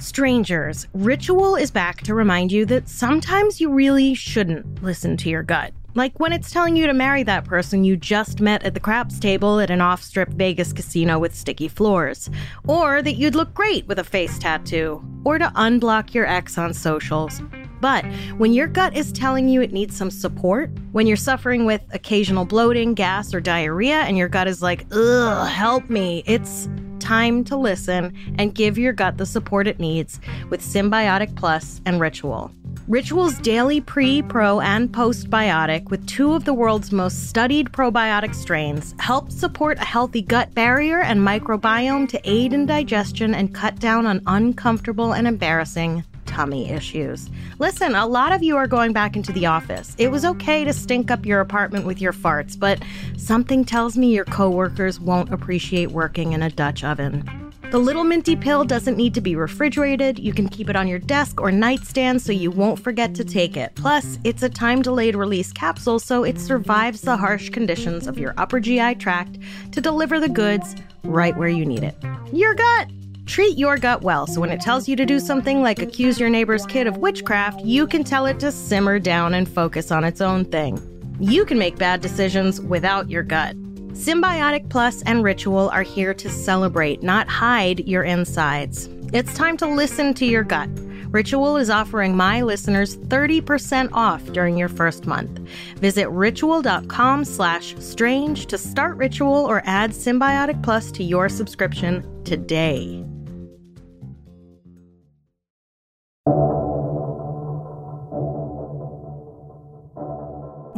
Strangers, Ritual is back to remind you that sometimes you really shouldn't listen to your gut. Like when it's telling you to marry that person you just met at the craps table at an off strip Vegas casino with sticky floors. Or that you'd look great with a face tattoo. Or to unblock your ex on socials. But when your gut is telling you it needs some support, when you're suffering with occasional bloating, gas, or diarrhea, and your gut is like, ugh, help me, it's time to listen and give your gut the support it needs with Synbiotic Plus and Ritual. Ritual's daily pre, pro, and postbiotic with two of the world's most studied probiotic strains helps support a healthy gut barrier and microbiome to aid in digestion and cut down on uncomfortable and embarrassing tummy issues. Listen, a lot of you are going back into the office. It was okay to stink up your apartment with your farts, but something tells me your coworkers won't appreciate working in a Dutch oven. The little minty pill doesn't need to be refrigerated. You can keep it on your desk or nightstand so you won't forget to take it. Plus, it's a time delayed release capsule so it survives the harsh conditions of your upper GI tract to deliver the goods right where you need it. Your gut! Treat your gut well so when it tells you to do something like accuse your neighbor's kid of witchcraft, you can tell it to simmer down and focus on its own thing. You can make bad decisions without your gut. Synbiotic Plus and Ritual are here to celebrate, not hide your insides. It's time to listen to your gut. Ritual is offering my listeners 30% off during your first month. Visit ritual.com slash strange to start Ritual or add Synbiotic Plus to your subscription today.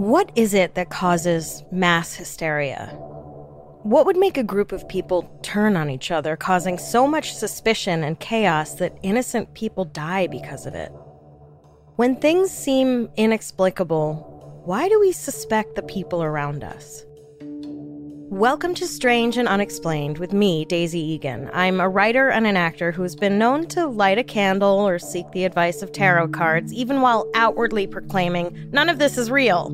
What is it that causes mass hysteria? What would make a group of people turn on each other, causing so much suspicion and chaos that innocent people die because of it? When things seem inexplicable, why do we suspect the people around us? Welcome to Strange and Unexplained with me, Daisy Egan. I'm a writer and an actor who's been known to light a candle or seek the advice of tarot cards, even while outwardly proclaiming none of this is real.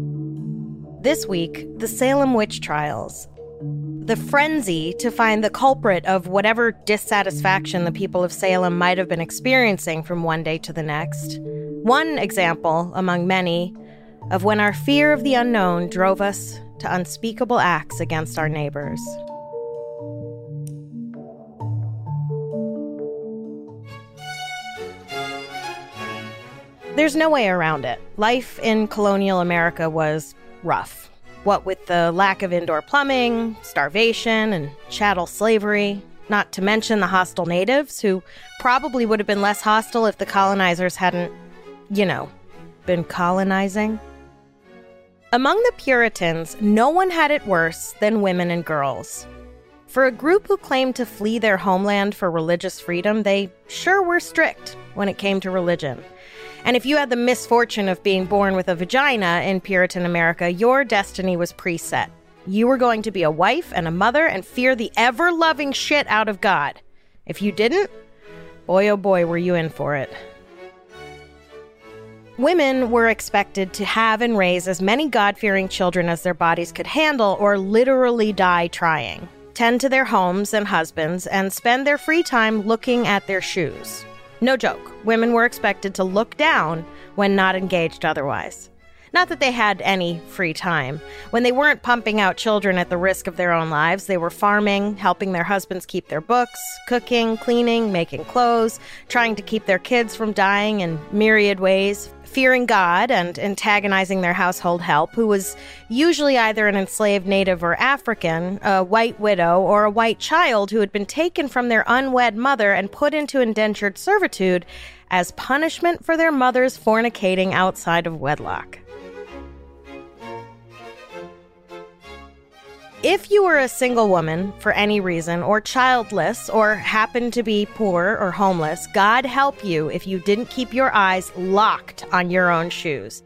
This week, the Salem witch trials. The frenzy to find the culprit of whatever dissatisfaction the people of Salem might have been experiencing from one day to the next. One example, among many, of when our fear of the unknown drove us to unspeakable acts against our neighbors. There's no way around it. Life in colonial America was rough. What with the lack of indoor plumbing, starvation, and chattel slavery, not to mention the hostile natives, who probably would have been less hostile if the colonizers hadn't, you know, been colonizing. Among the Puritans, no one had it worse than women and girls. For a group who claimed to flee their homeland for religious freedom, they sure were strict when it came to religion. And if you had the misfortune of being born with a vagina in Puritan America, your destiny was preset. You were going to be a wife and a mother and fear the ever loving shit out of God. If you didn't, boy oh boy, were you in for it. Women were expected to have and raise as many God fearing children as their bodies could handle, or literally die trying, tend to their homes and husbands, and spend their free time looking at their shoes. No joke, women were expected to look down when not engaged otherwise. Not that they had any free time. When they weren't pumping out children at the risk of their own lives, they were farming, helping their husbands keep their books, cooking, cleaning, making clothes, trying to keep their kids from dying in myriad ways, fearing God and antagonizing their household help, who was usually either an enslaved native or African, a white widow, or a white child who had been taken from their unwed mother and put into indentured servitude as punishment for their mother's fornicating outside of wedlock. If you were a single woman for any reason, or childless, or happened to be poor or homeless, God help you if you didn't keep your eyes locked on your own shoes.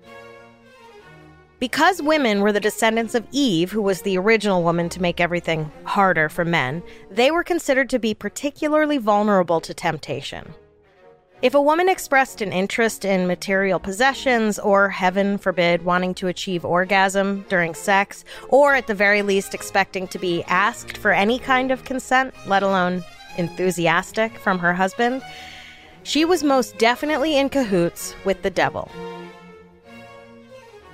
Because women were the descendants of Eve, who was the original woman to make everything harder for men, they were considered to be particularly vulnerable to temptation. If a woman expressed an interest in material possessions, or heaven forbid, wanting to achieve orgasm during sex, or at the very least expecting to be asked for any kind of consent, let alone enthusiastic, from her husband, She was most definitely in cahoots with the devil.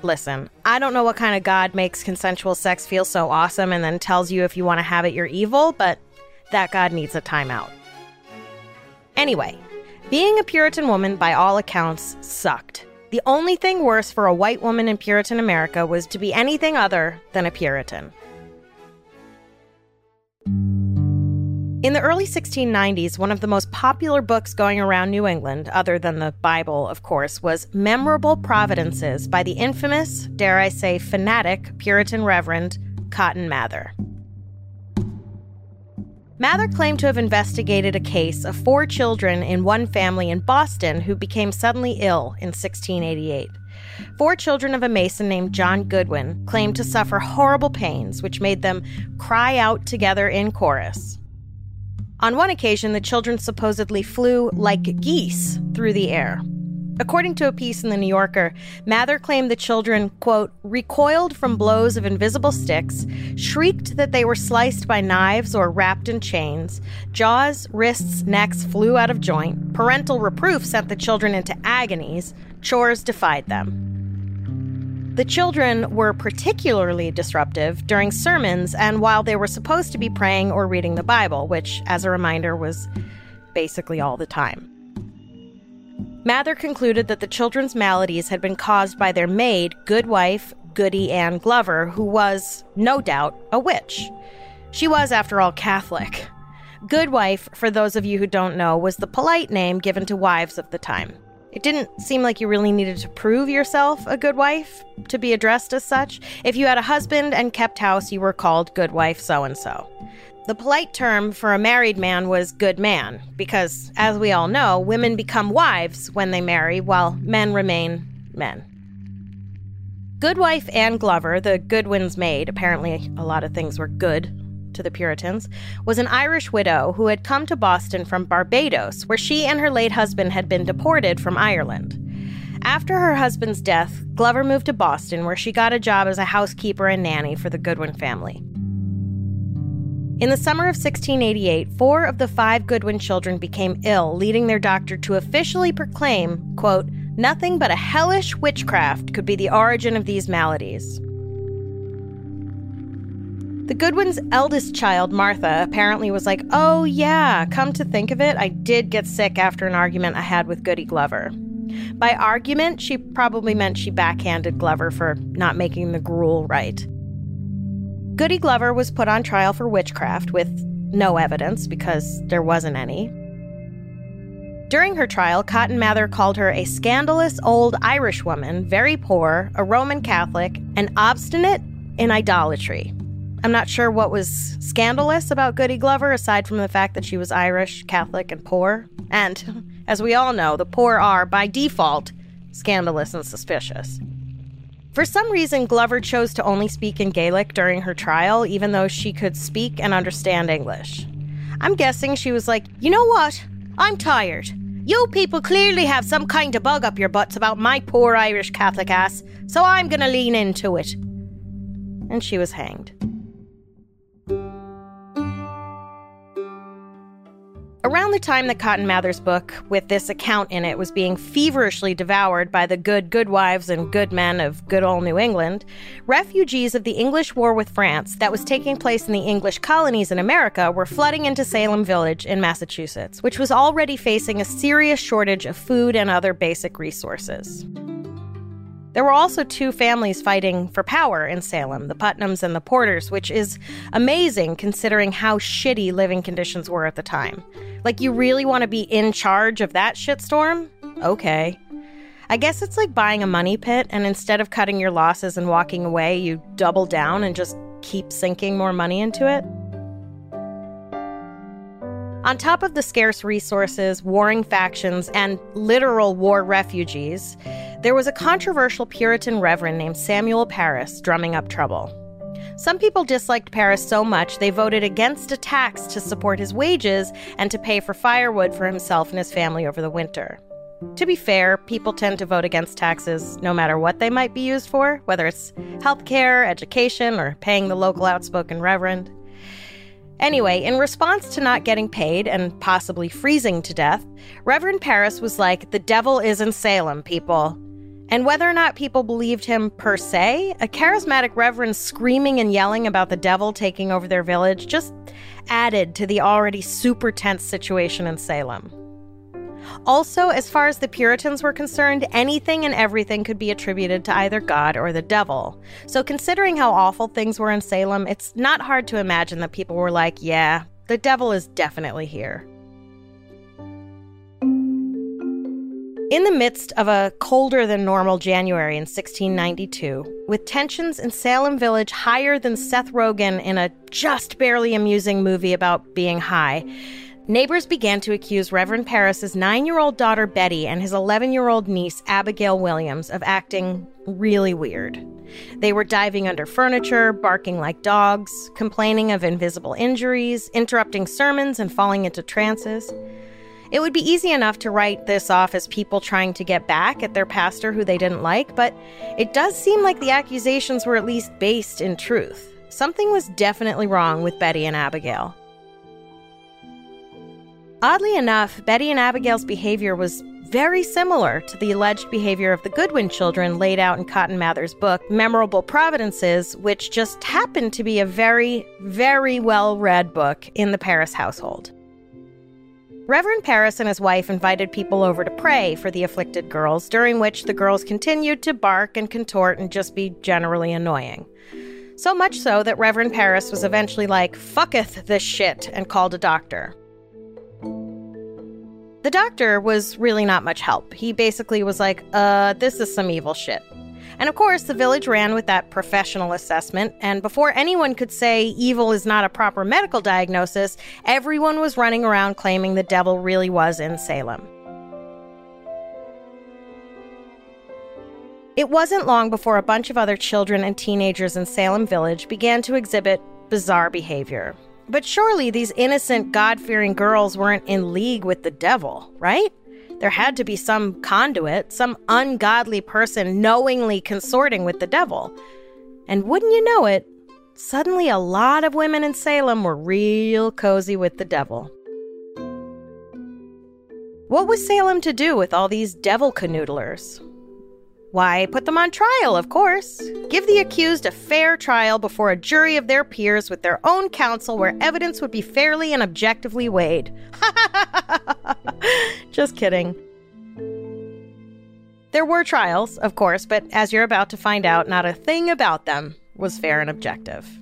Listen, I don't know what kind of God makes consensual sex feel so awesome and then tells you if you want to have it, you're evil, but that God needs a timeout. Anyway, being a Puritan woman, by all accounts, sucked. The only thing worse for a white woman in Puritan America was to be anything other than a Puritan. In the early 1690s, one of the most popular books going around New England, other than the Bible, of course, was Memorable Providences by the infamous, dare I say, fanatic Puritan Reverend Cotton Mather. Mather claimed to have investigated a case of four children in one family in Boston who became suddenly ill in 1688. Four children of a mason named John Goodwin claimed to suffer horrible pains, which made them cry out together in chorus. On one occasion, the children supposedly flew like geese through the air. According to a piece in The New Yorker, Mather claimed the children, quote, recoiled from blows of invisible sticks, shrieked that they were sliced by knives or wrapped in chains, jaws, wrists, necks flew out of joint, parental reproof sent the children into agonies, chores defied them. The children were particularly disruptive during sermons and while they were supposed to be praying or reading the Bible, which, as a reminder, was basically all the time. Mather concluded that the children's maladies had been caused by their maid, good wife, Goody Ann Glover, who was, no doubt, a witch. She was, after all, Catholic. Good wife, for those of you who don't know, was the polite name given to wives of the time. It didn't seem like you really needed to prove yourself a good wife to be addressed as such. If you had a husband and kept house, you were called good wife so and so. The polite term for a married man was good man, because, as we all know, women become wives when they marry, while men remain men. Goodwife Ann Glover, the Goodwin's maid, apparently a lot of things were good to the Puritans, was an Irish widow who had come to Boston from Barbados, where she and her late husband had been deported from Ireland. After her husband's death, Glover moved to Boston, where she got a job as a housekeeper and nanny for the Goodwin family. In the summer of 1688, four of the five Goodwin children became ill, leading their doctor to officially proclaim, quote, nothing but a hellish witchcraft could be the origin of these maladies. The Goodwin's eldest child, Martha, apparently was like, Oh, yeah, come to think of it, I did get sick after an argument I had with Goody Glover. By argument, she probably meant she backhanded Glover for not making the gruel right. Goody Glover was put on trial for witchcraft with no evidence because there wasn't any. During her trial, Cotton Mather called her a scandalous old Irish woman, very poor, a Roman Catholic, and obstinate in idolatry. I'm not sure what was scandalous about Goody Glover, aside from the fact that she was Irish, Catholic, and poor. And, as we all know, the poor are, by default, scandalous and suspicious. For some reason, Glover chose to only speak in Gaelic during her trial, even though she could speak and understand English. I'm guessing she was like, you know what? I'm tired. You people clearly have some kind of bug up your butts about my poor Irish Catholic ass, so I'm gonna lean into it. And she was hanged. Around the time that Cotton Mather's book, with this account in it, was being feverishly devoured by the good goodwives and good men of good old New England, refugees of the English war with France that was taking place in the English colonies in America were flooding into Salem Village in Massachusetts, which was already facing a serious shortage of food and other basic resources. There were also two families fighting for power in Salem, the Putnams and the Porters, which is amazing considering how shitty living conditions were at the time. Like, you really want to be in charge of that shitstorm? Okay. I guess it's like buying a money pit, and instead of cutting your losses and walking away, you double down and just keep sinking more money into it. On top of the scarce resources, warring factions, and literal war refugees, there was a controversial Puritan reverend named Samuel Parris drumming up trouble. Some people disliked Parris so much they voted against a tax to support his wages and to pay for firewood for himself and his family over the winter. To be fair, people tend to vote against taxes no matter what they might be used for, whether it's healthcare, education, or paying the local outspoken reverend. Anyway, in response to not getting paid and possibly freezing to death, Reverend Parris was like, The devil is in Salem, people. And whether or not people believed him per se, a charismatic reverend screaming and yelling about the devil taking over their village just added to the already super tense situation in Salem. Also, as far as the Puritans were concerned, anything and everything could be attributed to either God or the devil. So, considering how awful things were in Salem, it's not hard to imagine that people were like, yeah, the devil is definitely here. In the midst of a colder than normal January in 1692, with tensions in Salem Village higher than Seth Rogen in a just barely amusing movie about being high, Neighbors began to accuse Reverend Parris's nine year old daughter Betty and his 11 year old niece Abigail Williams of acting really weird. They were diving under furniture, barking like dogs, complaining of invisible injuries, interrupting sermons, and falling into trances. It would be easy enough to write this off as people trying to get back at their pastor who they didn't like, but it does seem like the accusations were at least based in truth. Something was definitely wrong with Betty and Abigail. Oddly enough, Betty and Abigail's behavior was very similar to the alleged behavior of the Goodwin children laid out in Cotton Mather's book, Memorable Providences, which just happened to be a very, very well read book in the Parris household. Reverend Parris and his wife invited people over to pray for the afflicted girls, during which the girls continued to bark and contort and just be generally annoying. So much so that Reverend Parris was eventually like, fucketh this shit, and called a doctor. The doctor was really not much help. He basically was like, uh, this is some evil shit. And of course, the village ran with that professional assessment, and before anyone could say evil is not a proper medical diagnosis, everyone was running around claiming the devil really was in Salem. It wasn't long before a bunch of other children and teenagers in Salem Village began to exhibit bizarre behavior. But surely these innocent, God fearing girls weren't in league with the devil, right? There had to be some conduit, some ungodly person knowingly consorting with the devil. And wouldn't you know it, suddenly a lot of women in Salem were real cozy with the devil. What was Salem to do with all these devil canoodlers? Why, put them on trial, of course. Give the accused a fair trial before a jury of their peers with their own counsel where evidence would be fairly and objectively weighed. Just kidding. There were trials, of course, but as you're about to find out, not a thing about them was fair and objective.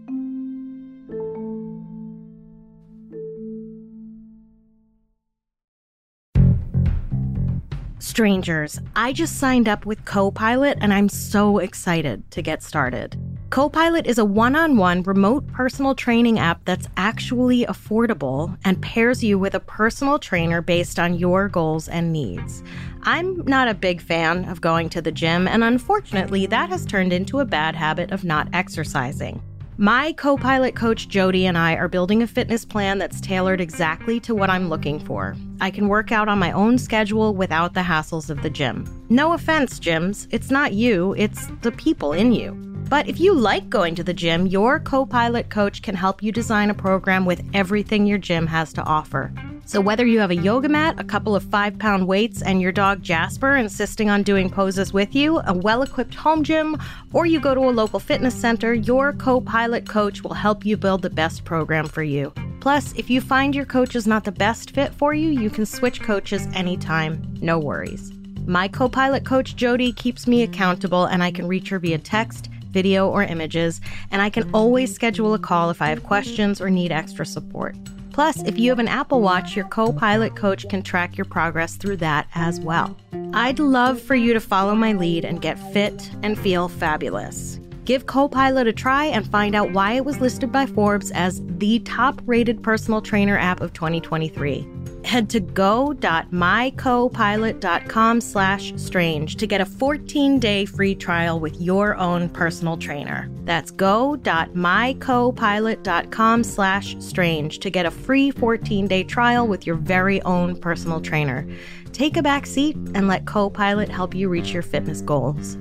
Strangers, I just signed up with Copilot and I'm so excited to get started. Copilot is a one on one remote personal training app that's actually affordable and pairs you with a personal trainer based on your goals and needs. I'm not a big fan of going to the gym, and unfortunately, that has turned into a bad habit of not exercising. My co pilot coach Jody and I are building a fitness plan that's tailored exactly to what I'm looking for. I can work out on my own schedule without the hassles of the gym. No offense, gyms, it's not you, it's the people in you. But if you like going to the gym, your co pilot coach can help you design a program with everything your gym has to offer. So, whether you have a yoga mat, a couple of five pound weights, and your dog Jasper insisting on doing poses with you, a well equipped home gym, or you go to a local fitness center, your co pilot coach will help you build the best program for you. Plus, if you find your coach is not the best fit for you, you can switch coaches anytime, no worries. My co pilot coach Jody keeps me accountable, and I can reach her via text, video, or images, and I can always schedule a call if I have questions or need extra support. Plus, if you have an Apple Watch, your co pilot coach can track your progress through that as well. I'd love for you to follow my lead and get fit and feel fabulous. Give Copilot a try and find out why it was listed by Forbes as the top rated personal trainer app of 2023 head to go.mycopilot.com slash strange to get a 14-day free trial with your own personal trainer. That's go.mycopilot.com slash strange to get a free 14-day trial with your very own personal trainer. Take a back seat and let Copilot help you reach your fitness goals.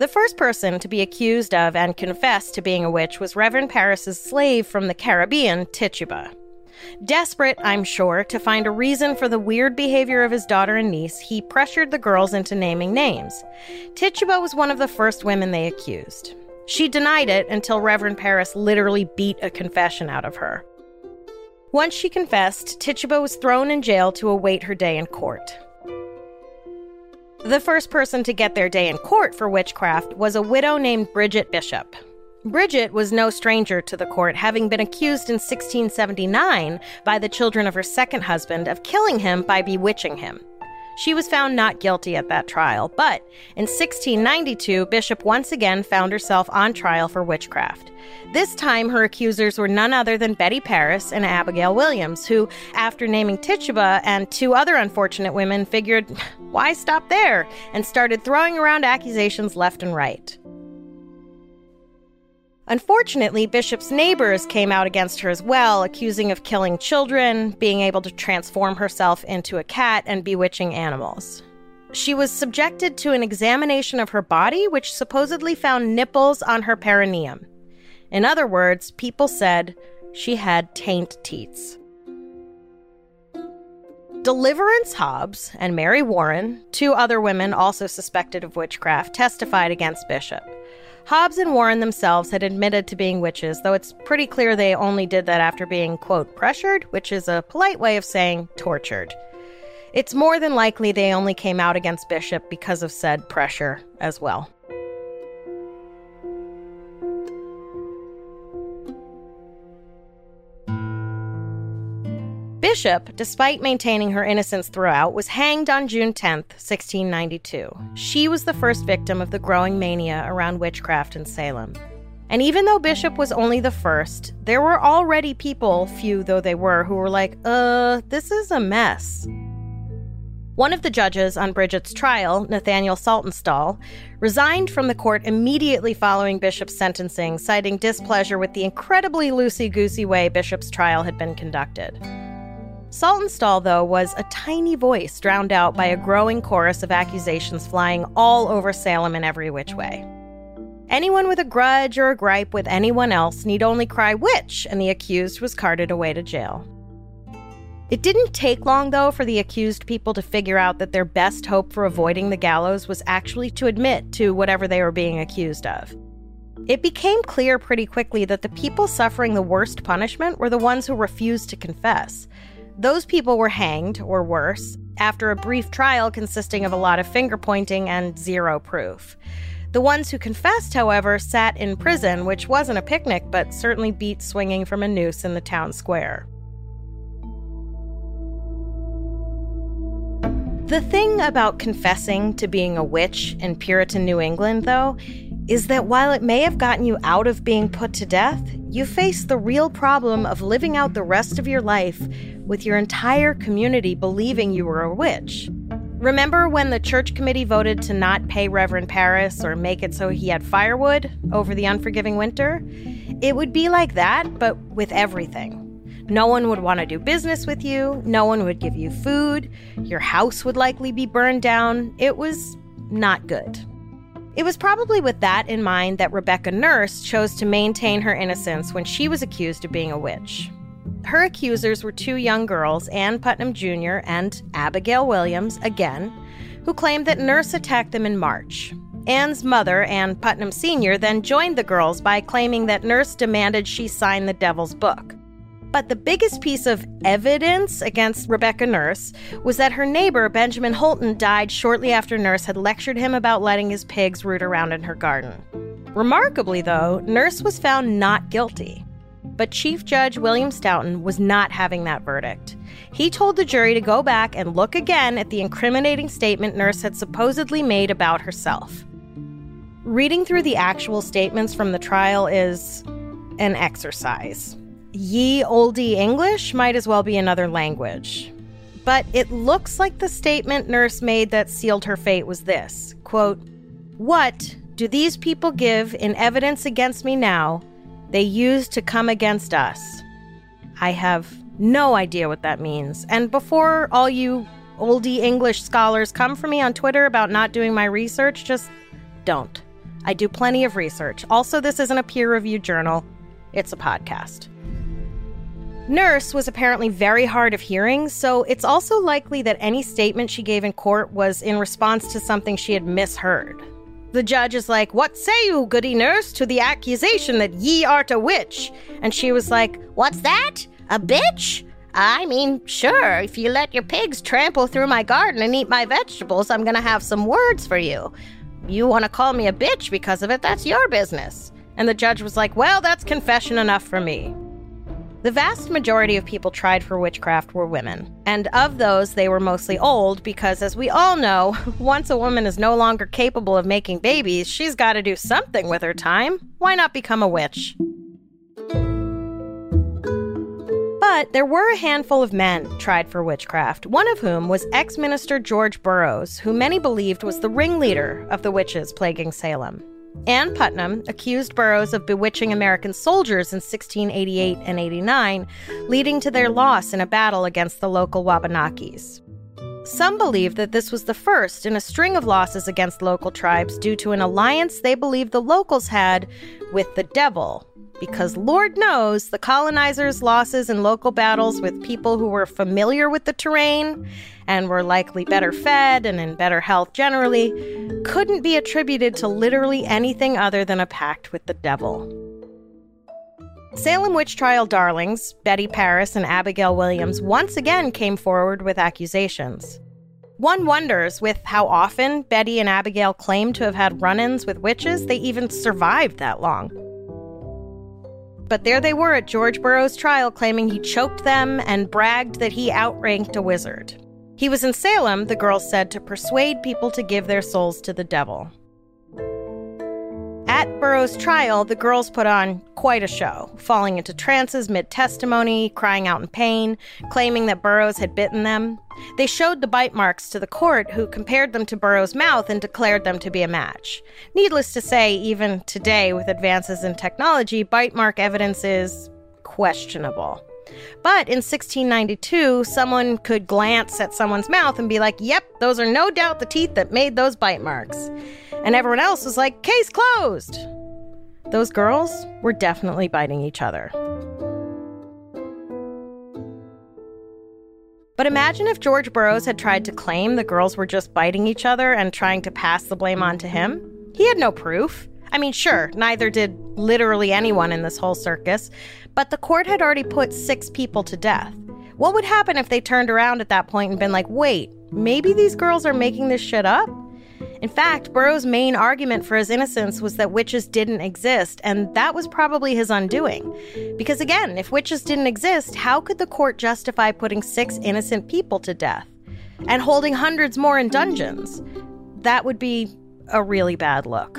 The first person to be accused of and confessed to being a witch was Reverend Parris's slave from the Caribbean, Tituba. Desperate, I'm sure, to find a reason for the weird behavior of his daughter and niece, he pressured the girls into naming names. Tituba was one of the first women they accused. She denied it until Reverend Parris literally beat a confession out of her. Once she confessed, Tituba was thrown in jail to await her day in court. The first person to get their day in court for witchcraft was a widow named Bridget Bishop. Bridget was no stranger to the court, having been accused in 1679 by the children of her second husband of killing him by bewitching him. She was found not guilty at that trial, but in 1692, Bishop once again found herself on trial for witchcraft. This time, her accusers were none other than Betty Parris and Abigail Williams, who, after naming Tituba and two other unfortunate women, figured, why stop there? and started throwing around accusations left and right. Unfortunately, Bishop's neighbors came out against her as well, accusing of killing children, being able to transform herself into a cat, and bewitching animals. She was subjected to an examination of her body, which supposedly found nipples on her perineum. In other words, people said she had taint teats. Deliverance Hobbs and Mary Warren, two other women also suspected of witchcraft, testified against Bishop. Hobbs and Warren themselves had admitted to being witches, though it's pretty clear they only did that after being, quote, pressured, which is a polite way of saying tortured. It's more than likely they only came out against Bishop because of said pressure as well. Bishop, despite maintaining her innocence throughout, was hanged on June 10, 1692. She was the first victim of the growing mania around witchcraft in Salem. And even though Bishop was only the first, there were already people, few though they were, who were like, uh, this is a mess. One of the judges on Bridget's trial, Nathaniel Saltonstall, resigned from the court immediately following Bishop's sentencing, citing displeasure with the incredibly loosey goosey way Bishop's trial had been conducted. Saltonstall, though, was a tiny voice drowned out by a growing chorus of accusations flying all over Salem in every which way. Anyone with a grudge or a gripe with anyone else need only cry witch, and the accused was carted away to jail. It didn't take long, though, for the accused people to figure out that their best hope for avoiding the gallows was actually to admit to whatever they were being accused of. It became clear pretty quickly that the people suffering the worst punishment were the ones who refused to confess. Those people were hanged, or worse, after a brief trial consisting of a lot of finger pointing and zero proof. The ones who confessed, however, sat in prison, which wasn't a picnic, but certainly beat swinging from a noose in the town square. The thing about confessing to being a witch in Puritan New England, though, is that while it may have gotten you out of being put to death, you face the real problem of living out the rest of your life with your entire community believing you were a witch. Remember when the church committee voted to not pay Reverend Parris or make it so he had firewood over the unforgiving winter? It would be like that, but with everything. No one would want to do business with you, no one would give you food, your house would likely be burned down. It was not good. It was probably with that in mind that Rebecca Nurse chose to maintain her innocence when she was accused of being a witch. Her accusers were two young girls, Ann Putnam Jr. and Abigail Williams, again, who claimed that Nurse attacked them in March. Ann's mother, Ann Putnam Sr., then joined the girls by claiming that Nurse demanded she sign the devil's book. But the biggest piece of evidence against Rebecca Nurse was that her neighbor, Benjamin Holton, died shortly after Nurse had lectured him about letting his pigs root around in her garden. Remarkably, though, Nurse was found not guilty. But Chief Judge William Stoughton was not having that verdict. He told the jury to go back and look again at the incriminating statement Nurse had supposedly made about herself. Reading through the actual statements from the trial is an exercise. Ye olde English might as well be another language. But it looks like the statement Nurse made that sealed her fate was this quote, What do these people give in evidence against me now they used to come against us. I have no idea what that means. And before all you oldie English scholars come for me on Twitter about not doing my research, just don't. I do plenty of research. Also, this isn't a peer reviewed journal, it's a podcast. Nurse was apparently very hard of hearing, so it's also likely that any statement she gave in court was in response to something she had misheard. The judge is like, What say you, goody nurse, to the accusation that ye art a witch? And she was like, What's that? A bitch? I mean, sure, if you let your pigs trample through my garden and eat my vegetables, I'm gonna have some words for you. You wanna call me a bitch because of it, that's your business. And the judge was like, Well, that's confession enough for me. The vast majority of people tried for witchcraft were women, and of those, they were mostly old because, as we all know, once a woman is no longer capable of making babies, she's got to do something with her time. Why not become a witch? But there were a handful of men tried for witchcraft, one of whom was ex minister George Burroughs, who many believed was the ringleader of the witches plaguing Salem. Ann Putnam accused Burroughs of bewitching American soldiers in 1688 and 89, leading to their loss in a battle against the local Wabanakis. Some believe that this was the first in a string of losses against local tribes due to an alliance they believed the locals had with the devil, because Lord knows the colonizers' losses in local battles with people who were familiar with the terrain and were likely better fed and in better health generally couldn't be attributed to literally anything other than a pact with the devil. Salem witch trial darlings, Betty Parris and Abigail Williams, once again came forward with accusations. One wonders, with how often Betty and Abigail claimed to have had run ins with witches, they even survived that long. But there they were at George Burroughs' trial claiming he choked them and bragged that he outranked a wizard. He was in Salem, the girls said, to persuade people to give their souls to the devil. At Burroughs' trial, the girls put on quite a show, falling into trances mid testimony, crying out in pain, claiming that Burroughs had bitten them. They showed the bite marks to the court, who compared them to Burroughs' mouth and declared them to be a match. Needless to say, even today, with advances in technology, bite mark evidence is questionable. But in 1692, someone could glance at someone's mouth and be like, yep, those are no doubt the teeth that made those bite marks. And everyone else was like, case closed. Those girls were definitely biting each other. But imagine if George Burroughs had tried to claim the girls were just biting each other and trying to pass the blame on to him. He had no proof. I mean, sure, neither did literally anyone in this whole circus, but the court had already put six people to death. What would happen if they turned around at that point and been like, wait, maybe these girls are making this shit up? In fact, Burroughs' main argument for his innocence was that witches didn't exist, and that was probably his undoing. Because again, if witches didn't exist, how could the court justify putting six innocent people to death and holding hundreds more in dungeons? That would be a really bad look.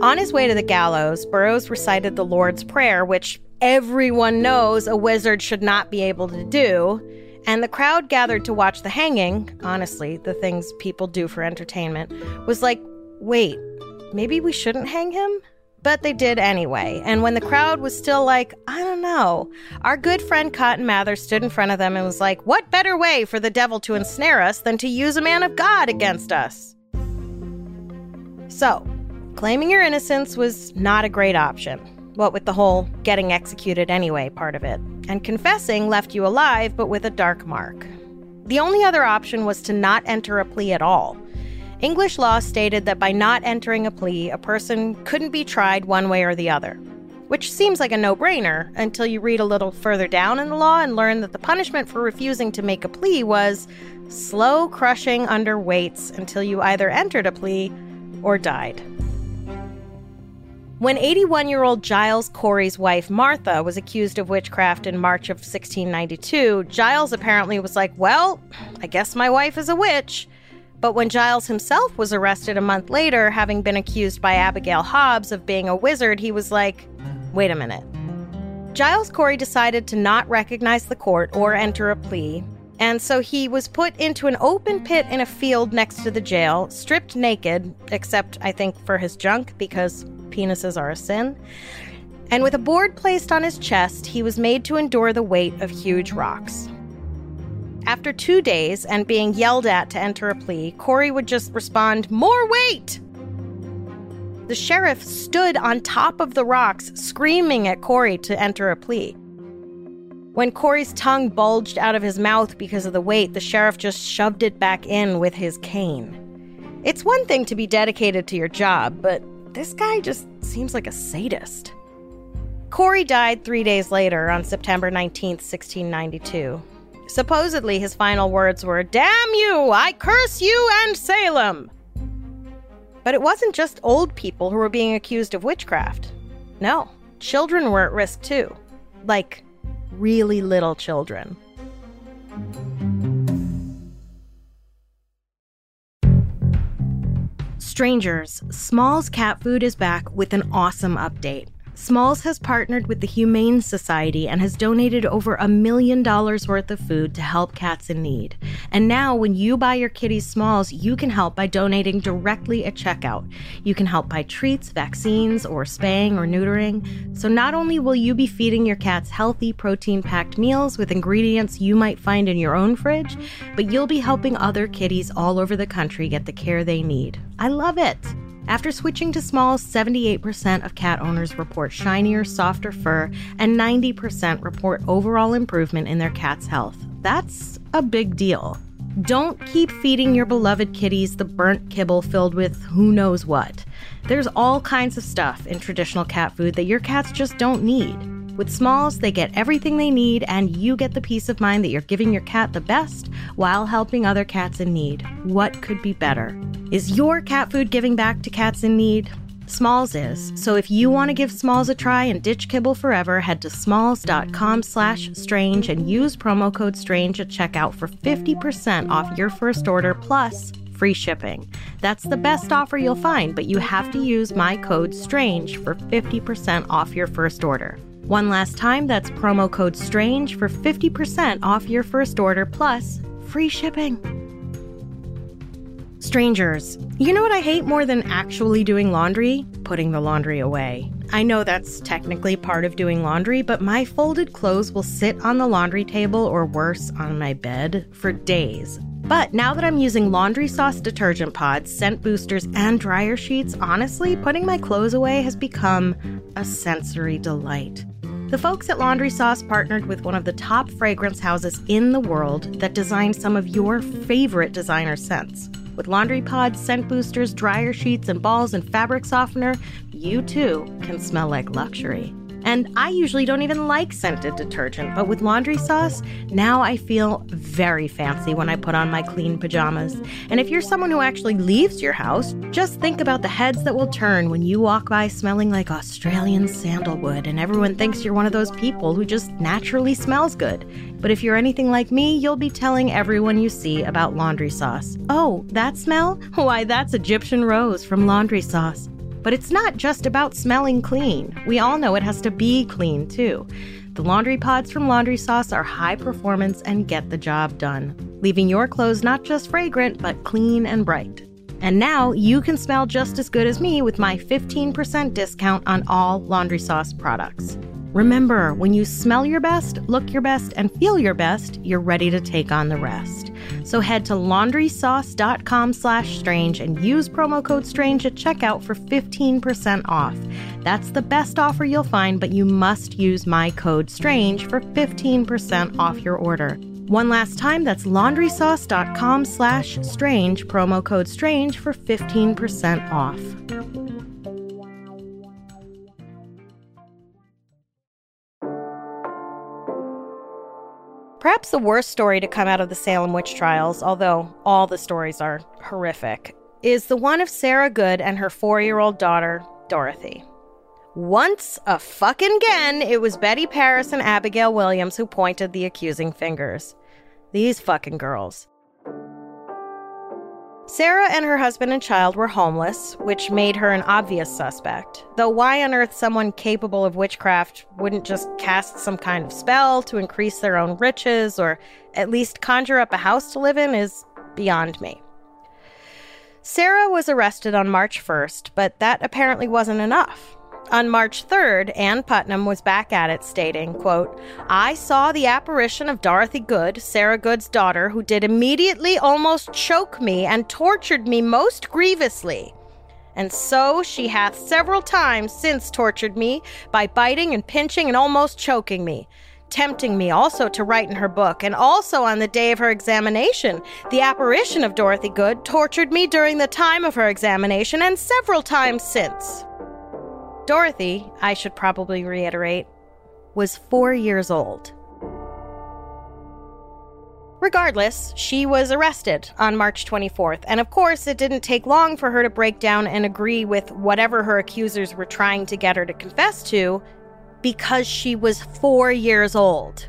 On his way to the gallows, Burroughs recited the Lord's Prayer, which everyone knows a wizard should not be able to do and the crowd gathered to watch the hanging, honestly, the things people do for entertainment, was like, wait, maybe we shouldn't hang him? But they did anyway. And when the crowd was still like, I don't know, our good friend Cotton Mather stood in front of them and was like, What better way for the devil to ensnare us than to use a man of God against us? So, claiming your innocence was not a great option. What with the whole getting executed anyway part of it. And confessing left you alive, but with a dark mark. The only other option was to not enter a plea at all. English law stated that by not entering a plea, a person couldn't be tried one way or the other. Which seems like a no brainer until you read a little further down in the law and learn that the punishment for refusing to make a plea was slow crushing under weights until you either entered a plea or died. When 81 year old Giles Corey's wife, Martha, was accused of witchcraft in March of 1692, Giles apparently was like, Well, I guess my wife is a witch. But when Giles himself was arrested a month later, having been accused by Abigail Hobbs of being a wizard, he was like, Wait a minute. Giles Corey decided to not recognize the court or enter a plea, and so he was put into an open pit in a field next to the jail, stripped naked, except I think for his junk, because penises are a sin. And with a board placed on his chest, he was made to endure the weight of huge rocks. After two days and being yelled at to enter a plea, Corey would just respond, More weight! The sheriff stood on top of the rocks, screaming at Corey to enter a plea. When Corey's tongue bulged out of his mouth because of the weight, the sheriff just shoved it back in with his cane. It's one thing to be dedicated to your job, but this guy just seems like a sadist. Corey died three days later on September 19, 1692. Supposedly, his final words were, Damn you! I curse you and Salem! But it wasn't just old people who were being accused of witchcraft. No, children were at risk too. Like, really little children. Strangers, Smalls Cat Food is back with an awesome update. Smalls has partnered with the Humane Society and has donated over a million dollars worth of food to help cats in need. And now, when you buy your kitty's Smalls, you can help by donating directly at checkout. You can help buy treats, vaccines, or spaying or neutering. So, not only will you be feeding your cats healthy, protein packed meals with ingredients you might find in your own fridge, but you'll be helping other kitties all over the country get the care they need. I love it! After switching to Smalls, 78% of cat owners report shinier, softer fur, and 90% report overall improvement in their cat's health. That's a big deal. Don't keep feeding your beloved kitties the burnt kibble filled with who knows what. There's all kinds of stuff in traditional cat food that your cats just don't need. With Smalls, they get everything they need, and you get the peace of mind that you're giving your cat the best while helping other cats in need. What could be better? Is your cat food giving back to cats in need? Smalls is. So if you want to give Smalls a try and ditch kibble forever, head to smalls.com slash strange and use promo code strange at checkout for 50% off your first order plus free shipping. That's the best offer you'll find, but you have to use my code STRANGE for 50% off your first order. One last time, that's promo code STRANGE for 50% off your first order plus free shipping. Strangers, you know what I hate more than actually doing laundry? Putting the laundry away. I know that's technically part of doing laundry, but my folded clothes will sit on the laundry table or worse, on my bed for days. But now that I'm using laundry sauce detergent pods, scent boosters, and dryer sheets, honestly, putting my clothes away has become a sensory delight. The folks at Laundry Sauce partnered with one of the top fragrance houses in the world that designed some of your favorite designer scents. With laundry pods, scent boosters, dryer sheets, and balls and fabric softener, you too can smell like luxury. And I usually don't even like scented detergent, but with laundry sauce, now I feel very fancy when I put on my clean pajamas. And if you're someone who actually leaves your house, just think about the heads that will turn when you walk by smelling like Australian sandalwood and everyone thinks you're one of those people who just naturally smells good. But if you're anything like me, you'll be telling everyone you see about laundry sauce. Oh, that smell? Why, that's Egyptian rose from laundry sauce. But it's not just about smelling clean. We all know it has to be clean too. The laundry pods from Laundry Sauce are high performance and get the job done, leaving your clothes not just fragrant, but clean and bright. And now you can smell just as good as me with my 15% discount on all Laundry Sauce products. Remember, when you smell your best, look your best, and feel your best, you're ready to take on the rest. So head to laundrysauce.com slash strange and use promo code strange at checkout for 15% off. That's the best offer you'll find, but you must use my code strange for 15% off your order. One last time, that's laundrysauce.com slash strange, promo code strange for 15% off. Perhaps the worst story to come out of the Salem witch trials, although all the stories are horrific, is the one of Sarah Good and her four year old daughter, Dorothy. Once a fucking again, it was Betty Parris and Abigail Williams who pointed the accusing fingers. These fucking girls. Sarah and her husband and child were homeless, which made her an obvious suspect. Though why on earth someone capable of witchcraft wouldn't just cast some kind of spell to increase their own riches or at least conjure up a house to live in is beyond me. Sarah was arrested on March 1st, but that apparently wasn't enough. On March 3rd, Ann Putnam was back at it, stating, quote, I saw the apparition of Dorothy Good, Sarah Good's daughter, who did immediately almost choke me and tortured me most grievously. And so she hath several times since tortured me by biting and pinching and almost choking me, tempting me also to write in her book. And also on the day of her examination, the apparition of Dorothy Good tortured me during the time of her examination and several times since. Dorothy, I should probably reiterate, was four years old. Regardless, she was arrested on March 24th, and of course, it didn't take long for her to break down and agree with whatever her accusers were trying to get her to confess to because she was four years old.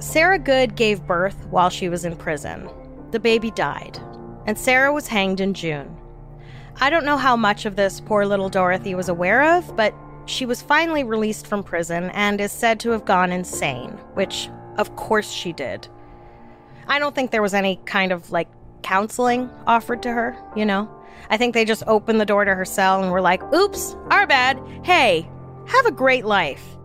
Sarah Good gave birth while she was in prison. The baby died, and Sarah was hanged in June. I don't know how much of this poor little Dorothy was aware of, but she was finally released from prison and is said to have gone insane, which, of course, she did. I don't think there was any kind of like counseling offered to her, you know? I think they just opened the door to her cell and were like, oops, our bad. Hey, have a great life.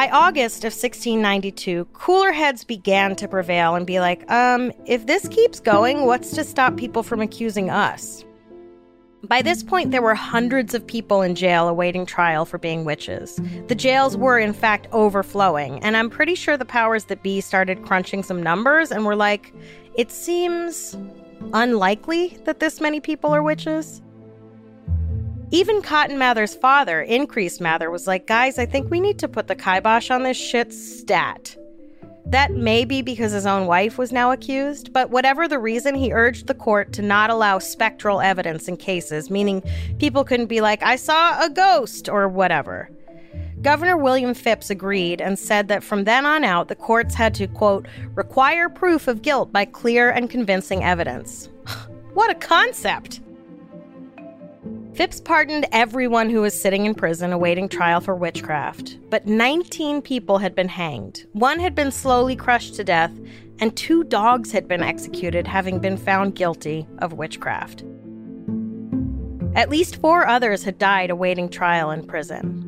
By August of 1692, cooler heads began to prevail and be like, um, if this keeps going, what's to stop people from accusing us? By this point, there were hundreds of people in jail awaiting trial for being witches. The jails were, in fact, overflowing, and I'm pretty sure the powers that be started crunching some numbers and were like, it seems unlikely that this many people are witches. Even Cotton Mather's father, Increase Mather, was like, guys, I think we need to put the kibosh on this shit stat. That may be because his own wife was now accused, but whatever the reason, he urged the court to not allow spectral evidence in cases, meaning people couldn't be like, I saw a ghost or whatever. Governor William Phips agreed and said that from then on out, the courts had to, quote, require proof of guilt by clear and convincing evidence. what a concept! Phips pardoned everyone who was sitting in prison awaiting trial for witchcraft, but 19 people had been hanged. One had been slowly crushed to death, and two dogs had been executed, having been found guilty of witchcraft. At least four others had died awaiting trial in prison.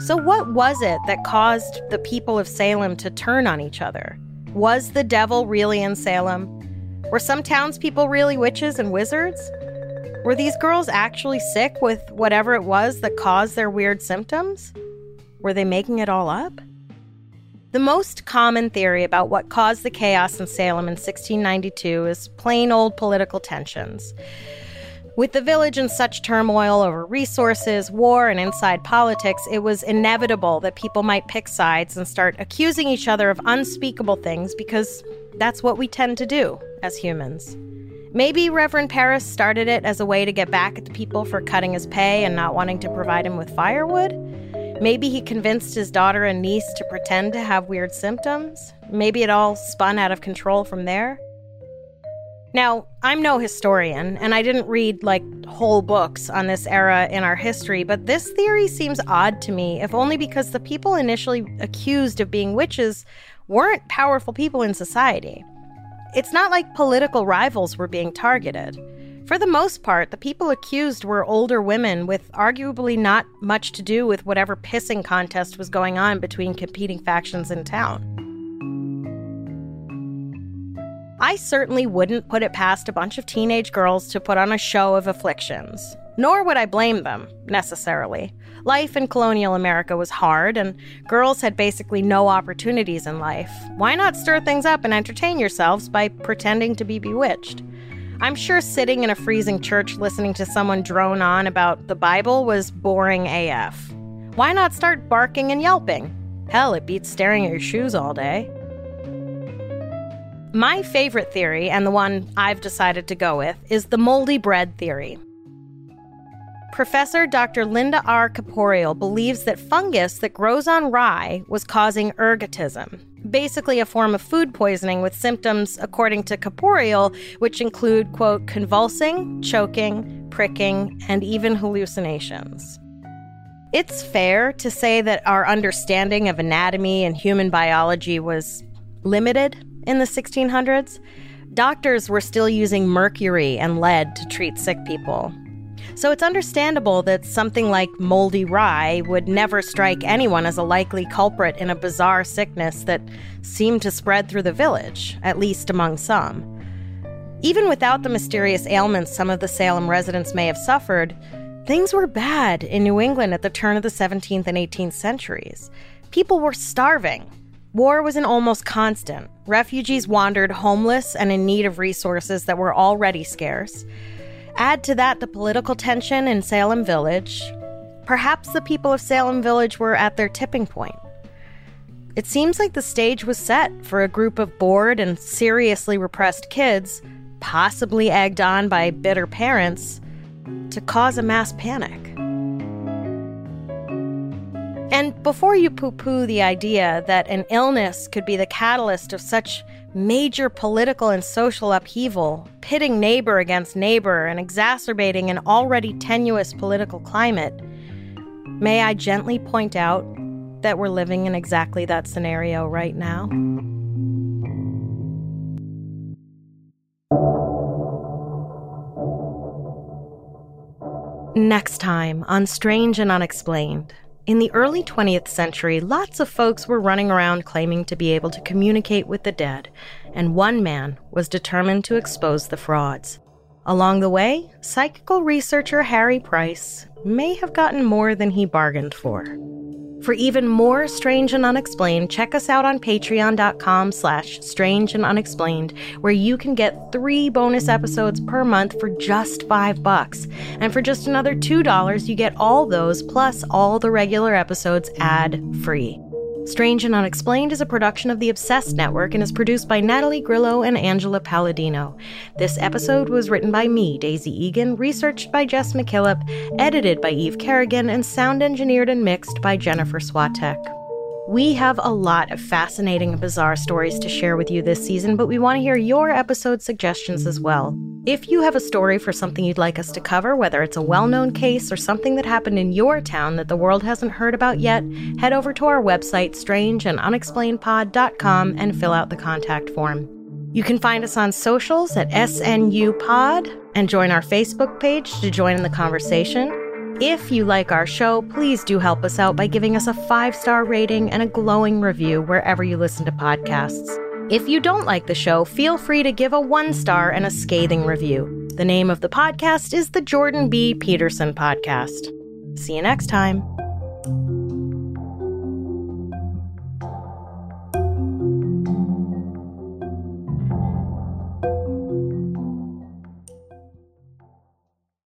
So, what was it that caused the people of Salem to turn on each other? Was the devil really in Salem? Were some townspeople really witches and wizards? Were these girls actually sick with whatever it was that caused their weird symptoms? Were they making it all up? The most common theory about what caused the chaos in Salem in 1692 is plain old political tensions. With the village in such turmoil over resources, war, and inside politics, it was inevitable that people might pick sides and start accusing each other of unspeakable things because that's what we tend to do as humans. Maybe Reverend Parris started it as a way to get back at the people for cutting his pay and not wanting to provide him with firewood. Maybe he convinced his daughter and niece to pretend to have weird symptoms. Maybe it all spun out of control from there. Now, I'm no historian, and I didn't read like whole books on this era in our history, but this theory seems odd to me, if only because the people initially accused of being witches weren't powerful people in society. It's not like political rivals were being targeted. For the most part, the people accused were older women with arguably not much to do with whatever pissing contest was going on between competing factions in town. I certainly wouldn't put it past a bunch of teenage girls to put on a show of afflictions. Nor would I blame them, necessarily. Life in colonial America was hard, and girls had basically no opportunities in life. Why not stir things up and entertain yourselves by pretending to be bewitched? I'm sure sitting in a freezing church listening to someone drone on about the Bible was boring AF. Why not start barking and yelping? Hell, it beats staring at your shoes all day. My favorite theory, and the one I've decided to go with, is the moldy bread theory. Professor Dr. Linda R. Caporael believes that fungus that grows on rye was causing ergotism, basically a form of food poisoning with symptoms, according to Caporael, which include, quote, convulsing, choking, pricking, and even hallucinations. It's fair to say that our understanding of anatomy and human biology was limited in the 1600s. Doctors were still using mercury and lead to treat sick people. So it's understandable that something like moldy rye would never strike anyone as a likely culprit in a bizarre sickness that seemed to spread through the village, at least among some. Even without the mysterious ailments some of the Salem residents may have suffered, Things were bad in New England at the turn of the 17th and 18th centuries. People were starving. War was an almost constant. Refugees wandered homeless and in need of resources that were already scarce. Add to that the political tension in Salem Village. Perhaps the people of Salem Village were at their tipping point. It seems like the stage was set for a group of bored and seriously repressed kids, possibly egged on by bitter parents, to cause a mass panic. And before you poo poo the idea that an illness could be the catalyst of such major political and social upheaval, pitting neighbor against neighbor and exacerbating an already tenuous political climate, may I gently point out that we're living in exactly that scenario right now? Next time on Strange and Unexplained. In the early 20th century, lots of folks were running around claiming to be able to communicate with the dead, and one man was determined to expose the frauds. Along the way, psychical researcher Harry Price may have gotten more than he bargained for. For even more Strange and Unexplained, check us out on patreon.com slash strange and unexplained, where you can get three bonus episodes per month for just five bucks. And for just another $2, you get all those plus all the regular episodes ad free. Strange and Unexplained is a production of the Obsessed Network and is produced by Natalie Grillo and Angela Palladino. This episode was written by me, Daisy Egan, researched by Jess McKillop, edited by Eve Kerrigan, and sound engineered and mixed by Jennifer Swatek. We have a lot of fascinating and bizarre stories to share with you this season, but we want to hear your episode suggestions as well. If you have a story for something you'd like us to cover, whether it's a well known case or something that happened in your town that the world hasn't heard about yet, head over to our website, strangeandunexplainedpod.com, and fill out the contact form. You can find us on socials at SNU Pod and join our Facebook page to join in the conversation. If you like our show, please do help us out by giving us a five star rating and a glowing review wherever you listen to podcasts. If you don't like the show, feel free to give a one star and a scathing review. The name of the podcast is the Jordan B. Peterson Podcast. See you next time.